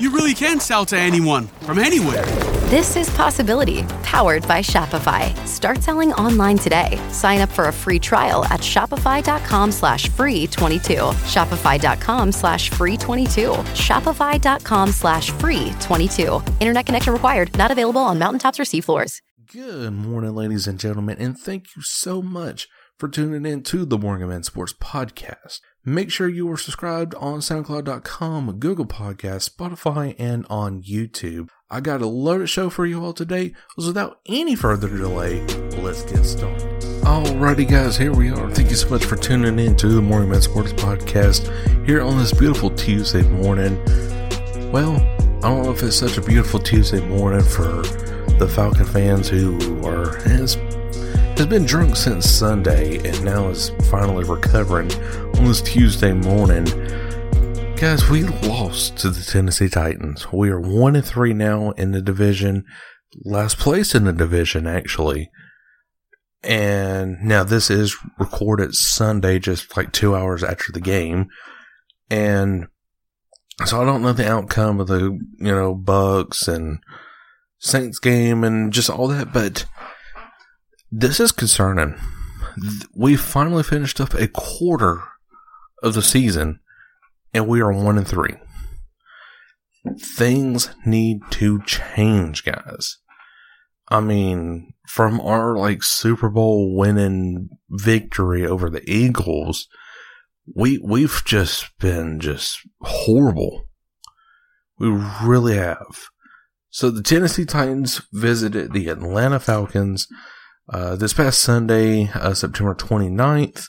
you really can sell to anyone from anywhere. This is Possibility, powered by Shopify. Start selling online today. Sign up for a free trial at shopify.com slash free 22. Shopify.com slash free 22. Shopify.com slash free 22. Internet connection required. Not available on mountaintops or seafloors. Good morning, ladies and gentlemen, and thank you so much for tuning in to the MorganMan Sports Podcast. Make sure you are subscribed on SoundCloud.com, Google Podcasts, Spotify, and on YouTube. I got a loaded show for you all today. So without any further delay, let's get started. Alrighty, guys, here we are. Thank you so much for tuning in to the MorganMan Sports Podcast here on this beautiful Tuesday morning. Well, I don't know if it's such a beautiful Tuesday morning for the Falcon fans who are has has been drunk since Sunday and now is finally recovering on this Tuesday morning. Guys, we lost to the Tennessee Titans. We are one and three now in the division, last place in the division actually. And now this is recorded Sunday, just like two hours after the game. And so I don't know the outcome of the, you know, Bucks and Saints game and just all that, but this is concerning. We finally finished up a quarter of the season and we are one and three. Things need to change, guys. I mean, from our like Super Bowl winning victory over the Eagles, we we've just been just horrible. We really have. So the Tennessee Titans visited the Atlanta Falcons uh, this past Sunday, uh, September 29th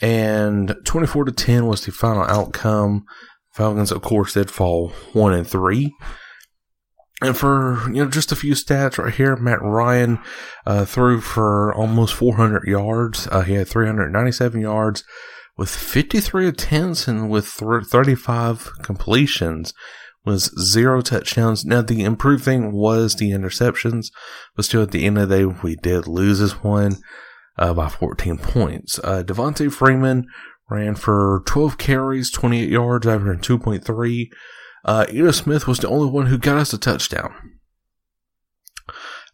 and 24 to 10 was the final outcome. Falcons, of course, did fall one and three. And for you know just a few stats right here, Matt Ryan uh, threw for almost 400 yards. Uh, he had 397 yards with 53 attempts and with 35 completions. Was zero touchdowns. Now the improved thing was the interceptions, but still at the end of the day we did lose this one uh, by 14 points. Uh, Devonta Freeman ran for 12 carries, 28 yards, averaging 2.3. Uh, Smith was the only one who got us a touchdown.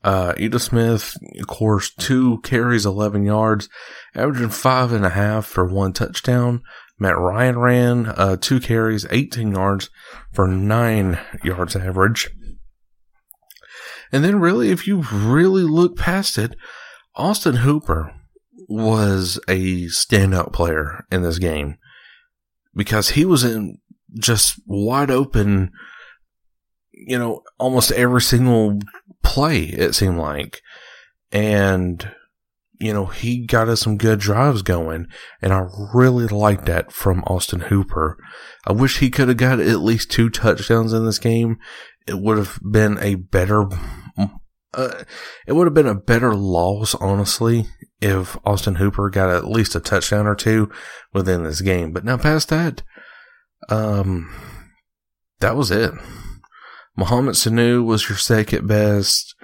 Uh, Smith, of course, two carries, 11 yards, averaging five and a half for one touchdown. Matt Ryan ran, uh, two carries, 18 yards for nine yards average. And then really, if you really look past it, Austin Hooper was a standout player in this game because he was in just wide open, you know, almost every single play, it seemed like. And, you know, he got us some good drives going. And I really liked that from Austin Hooper. I wish he could have got at least two touchdowns in this game. It would have been a better uh, it would have been a better loss, honestly, if Austin Hooper got at least a touchdown or two within this game. But now past that, um, that was it. Mohamed Sanu was your second best.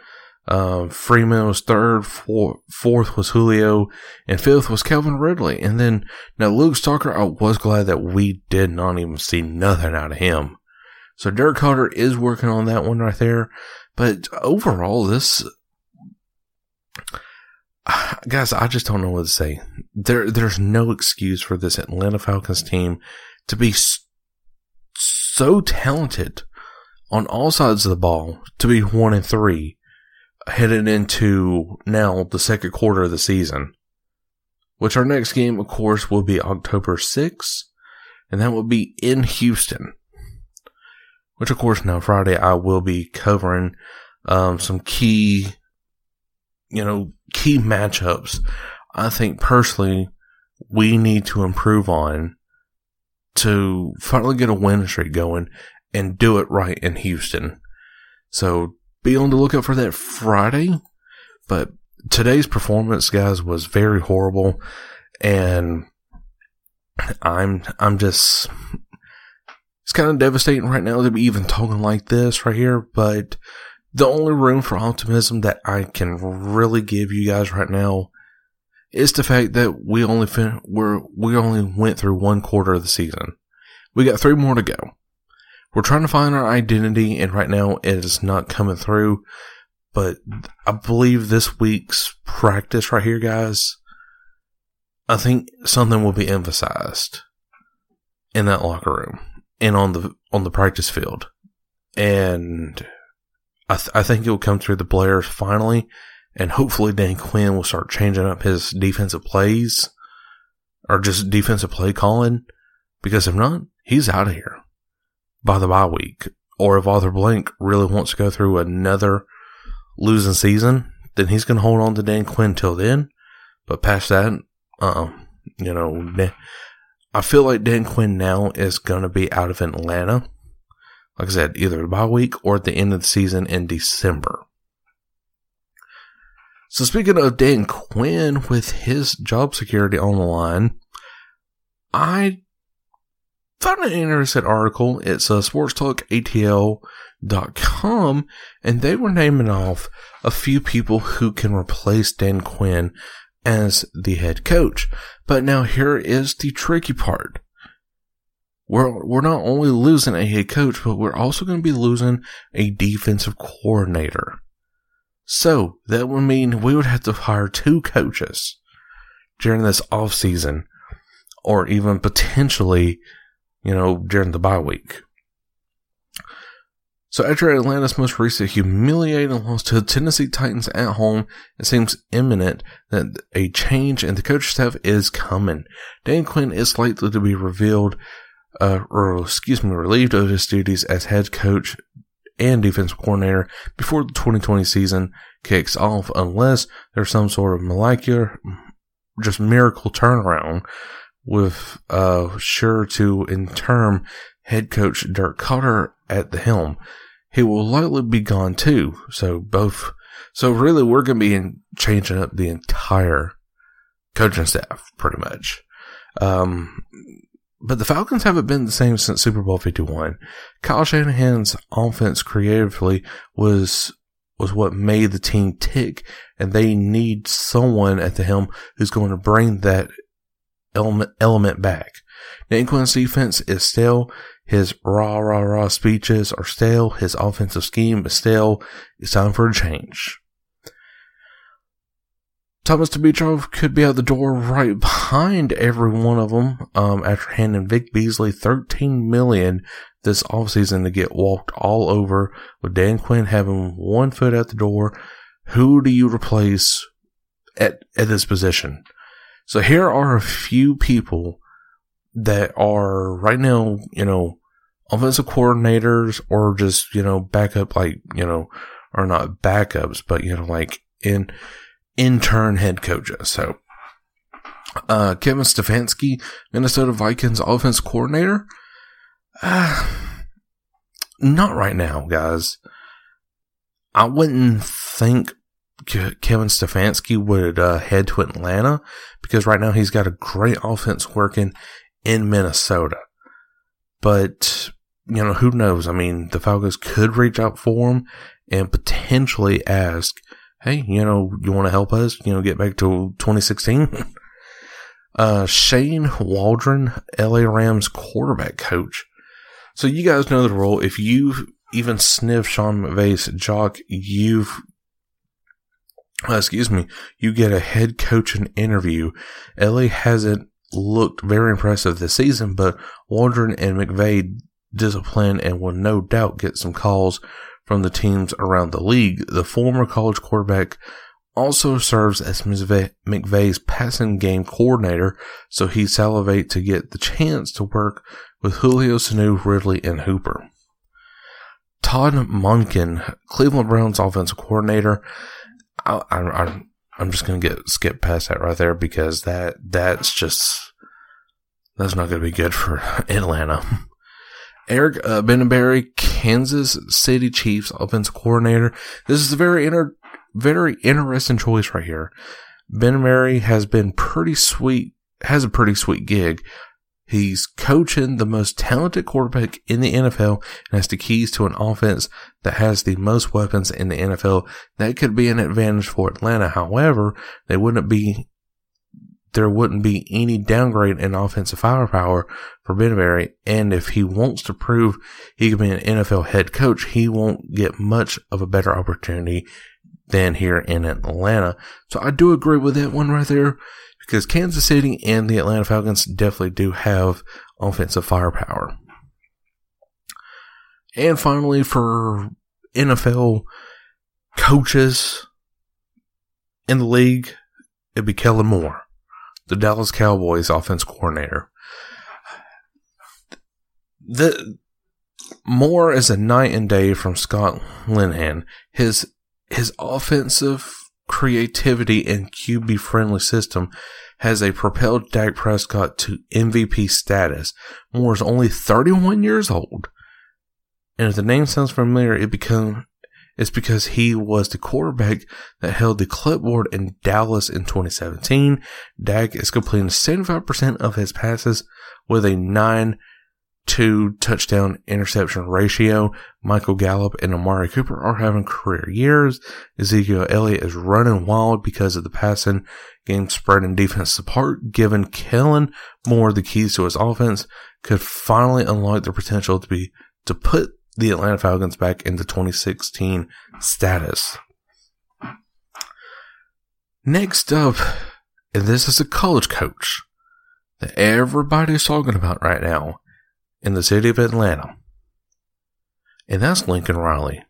Uh, Freeman was third. Four, fourth was Julio, and fifth was Calvin Ridley. And then now Luke Stocker, I was glad that we did not even see nothing out of him. So Dirk Koetter is working on that one right there. But overall, this guys, I just don't know what to say. There, there's no excuse for this Atlanta Falcons team to be so talented on all sides of the ball to be one and three headed into now the second quarter of the season. Which our next game, of course, will be October 6th, and that will be in Houston. Which, of course, now Friday I will be covering um, some key, you know, key matchups. I think personally we need to improve on to finally get a win streak going and do it right in Houston. So be on the lookout for that Friday. But today's performance, guys, was very horrible. And I'm, I'm just, it's kind of devastating right now to be even talking like this right here. But the only room for optimism that I can really give you guys right now is the fact that we only fin- we're, we only went through one quarter of the season. We got three more to go. We're trying to find our identity, and right now it is not coming through. But I believe this week's practice right here, guys, I think something will be emphasized in that locker room and on the on the practice field, and I, th- I think it will come through the players finally, and hopefully Dan Quinn will start changing up his defensive plays or just defensive play calling, because if not, he's out of here by the bye week. Or if Arthur Blank really wants to go through another losing season, then he's going to hold on to Dan Quinn till then. But past that, uh, you know, I feel like Dan Quinn now is going to be out of Atlanta. Like I said, either the bye week or at the end of the season in December. So speaking of Dan Quinn with his job security on the line, I found an interesting article. It's uh, a sportstalkatl.com, and they were naming off a few people who can replace Dan Quinn as the head coach. But now here is the tricky part. We're, we're not only losing a head coach, but we're also going to be losing a defensive coordinator. So that would mean we would have to hire two coaches during this off season, or even potentially you know, during the bye week. So after Atlanta's most recent humiliating loss to the Tennessee Titans at home, it seems imminent that a change in the coaching staff is coming. Dan Quinn is likely to be revealed, uh, or excuse me, relieved of his duties as head coach and defensive coordinator before the 2020 season kicks off, unless there's some sort of molecular, just miracle turnaround with uh, sure to in term head coach Dirk Koetter at the helm. He will likely be gone too. So both, so really we're going to be in, changing up the entire coaching staff pretty much. Um, but the Falcons haven't been the same since Super Bowl 51. Kyle Shanahan's offense creatively was was what made the team tick, and they need someone at the helm who's going to bring that element, element back. Dan Quinn's defense is stale. His rah rah rah speeches are stale. His offensive scheme is stale. It's time for a change. Thomas Dimitroff could be out the door right behind every one of them um, after handing Vic Beasley 13 million this offseason to get walked all over with Dan Quinn having one foot at the door. Who do you replace at, at this position? So here are a few people that are right now, you know, offensive coordinators or just, you know, backup, like, you know, or not backups, but, you know, like in intern head coaches. So, uh, Kevin Stefanski, Minnesota Vikings offense coordinator. Uh, not right now, guys. I wouldn't think Kevin Stefanski would uh, head to Atlanta because right now he's got a great offense working in Minnesota. But, you know, who knows? I mean, the Falcons could reach out for him and potentially ask, hey, you know, you want to help us, you know, get back to 2016? uh, Shane Waldron, LA Rams quarterback coach. So you guys know the role. If you've even sniff Sean McVay's jock, you've excuse me, you get a head coaching interview. LA hasn't looked very impressive this season, but Waldron and McVay discipline and will no doubt get some calls from the teams around the league. The former college quarterback also serves as McVay's passing game coordinator, so he salivate to get the chance to work with Julio Sanu, Ridley, and Hooper. Todd Monken, Cleveland Browns offensive coordinator. I, I, I'm just gonna get skip past that right there because that that's just that's not gonna be good for Atlanta. Eric uh, Benenberry, Kansas City Chiefs offensive coordinator. This is a very inter- very interesting choice right here. Benenberry has been pretty sweet, has a pretty sweet gig. He's coaching the most talented quarterback in the NFL and has the keys to an offense that has the most weapons in the NFL. That could be an advantage for Atlanta. However, they wouldn't be, there wouldn't be any downgrade in offensive firepower for Benenberry. And if he wants to prove he can be an NFL head coach, he won't get much of a better opportunity than here in Atlanta. So I do agree with that one right there because Kansas City and the Atlanta Falcons definitely do have offensive firepower. And finally, for NFL coaches in the league, it'd be Kellen Moore, the Dallas Cowboys offense coordinator. The Moore is a night and day from Scott Linehan. His his offensive creativity and QB friendly system has a propelled Dak Prescott to MVP status. Moore is only 31 years old. And if the name sounds familiar, it become it's because he was the quarterback that held the clipboard in Dallas in 2017. Dak is completing 75% of his passes with a 9 two touchdown interception ratio. Michael Gallup and Amari Cooper are having career years. Ezekiel Elliott is running wild because of the passing game spread and defense apart. Given Kellen Moore the keys to his offense, could finally unlock their potential to be to put the Atlanta Falcons back into 2016 status. Next up, and this is a college coach that everybody's talking about right now in the city of Atlanta. And that's Lincoln Riley.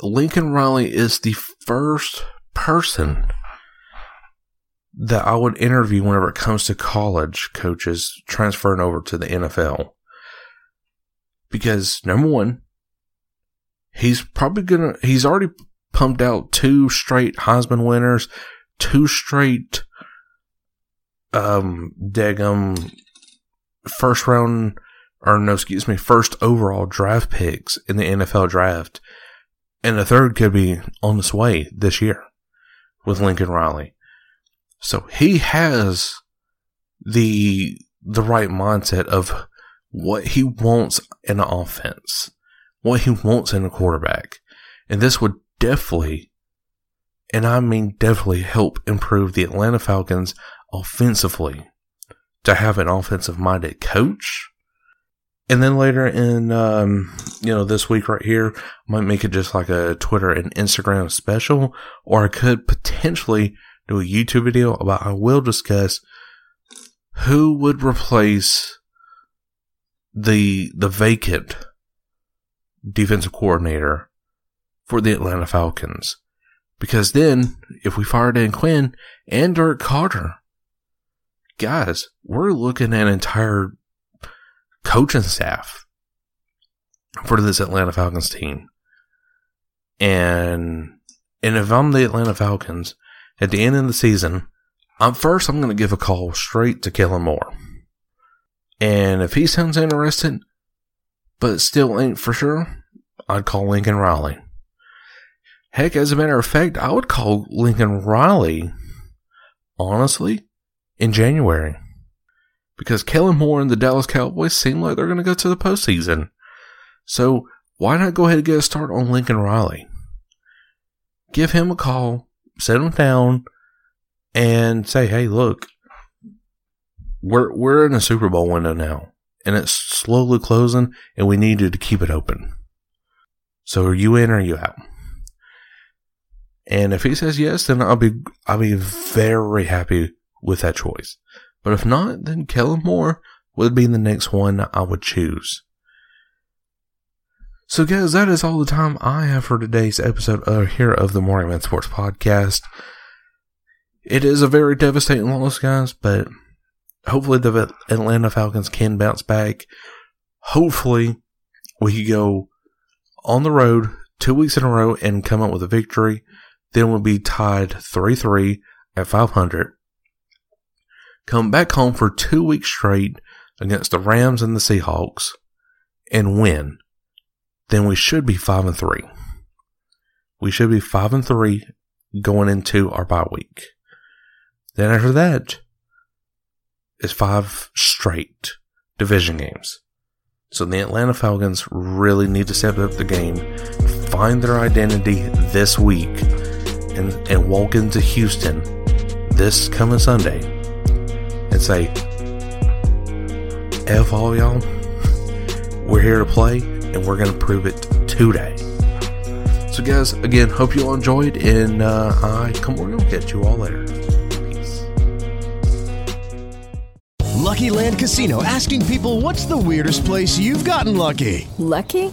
Lincoln Riley is the first person that I would interview whenever it comes to college coaches transferring over to the NFL. Because number one, he's probably gonna, he's already pumped out two straight Heisman winners, two straight, um, Degum first round, or no, excuse me, first overall draft picks in the NFL draft. And the third could be on its way this year with Lincoln Riley. So he has the, the right mindset of what he wants in an offense, what he wants in a quarterback. And this would definitely, and I mean definitely help improve the Atlanta Falcons offensively to have an offensive minded coach. And then later in, um, you know, this week right here, I might make it just like a Twitter and Instagram special, or I could potentially do a YouTube video about, I will discuss who would replace the, the vacant defensive coordinator for the Atlanta Falcons. Because then, if we fire Dan Quinn and Dirk Koetter, guys, we're looking at an entire coaching staff for this Atlanta Falcons team. And and if I'm the Atlanta Falcons at the end of the season, I'm first I'm gonna give a call straight to Kellen Moore. And if he sounds interested, but still ain't for sure, I'd call Lincoln Riley. Heck, as a matter of fact, I would call Lincoln Riley, honestly, in January. Because Kellen Moore and the Dallas Cowboys seem like they're going to go to the postseason. So why not go ahead and get a start on Lincoln Riley? Give him a call, set him down, and say, hey, look, we're, we're in a Super Bowl window now, and it's slowly closing, and we need you to keep it open. So are you in or are you out? And if he says yes, then I'll be I'll be very happy with that choice. But if not, then Kellen Moore would be the next one I would choose. So, guys, that is all the time I have for today's episode of here of the MorganMan Sports Podcast. It is a very devastating loss, guys, but hopefully the Atlanta Falcons can bounce back. Hopefully, we can go on the road two weeks in a row and come up with a victory. Then we'll be tied 3 3 at 500. Come back home for two weeks straight against the Rams and the Seahawks and win. Then we should be 5 and 3. We should be 5 and 3 going into our bye week. Then after that is five straight division games. So the Atlanta Falcons really need to step up the game, find their identity this week, and, and walk into Houston this coming Sunday say, F all y'all, we're here to play and we're going to prove it today. So, guys, again, hope you all enjoyed, and uh, I come on, we'll catch you all later. Peace. Lucky Land Casino asking people what's the weirdest place you've gotten lucky? Lucky?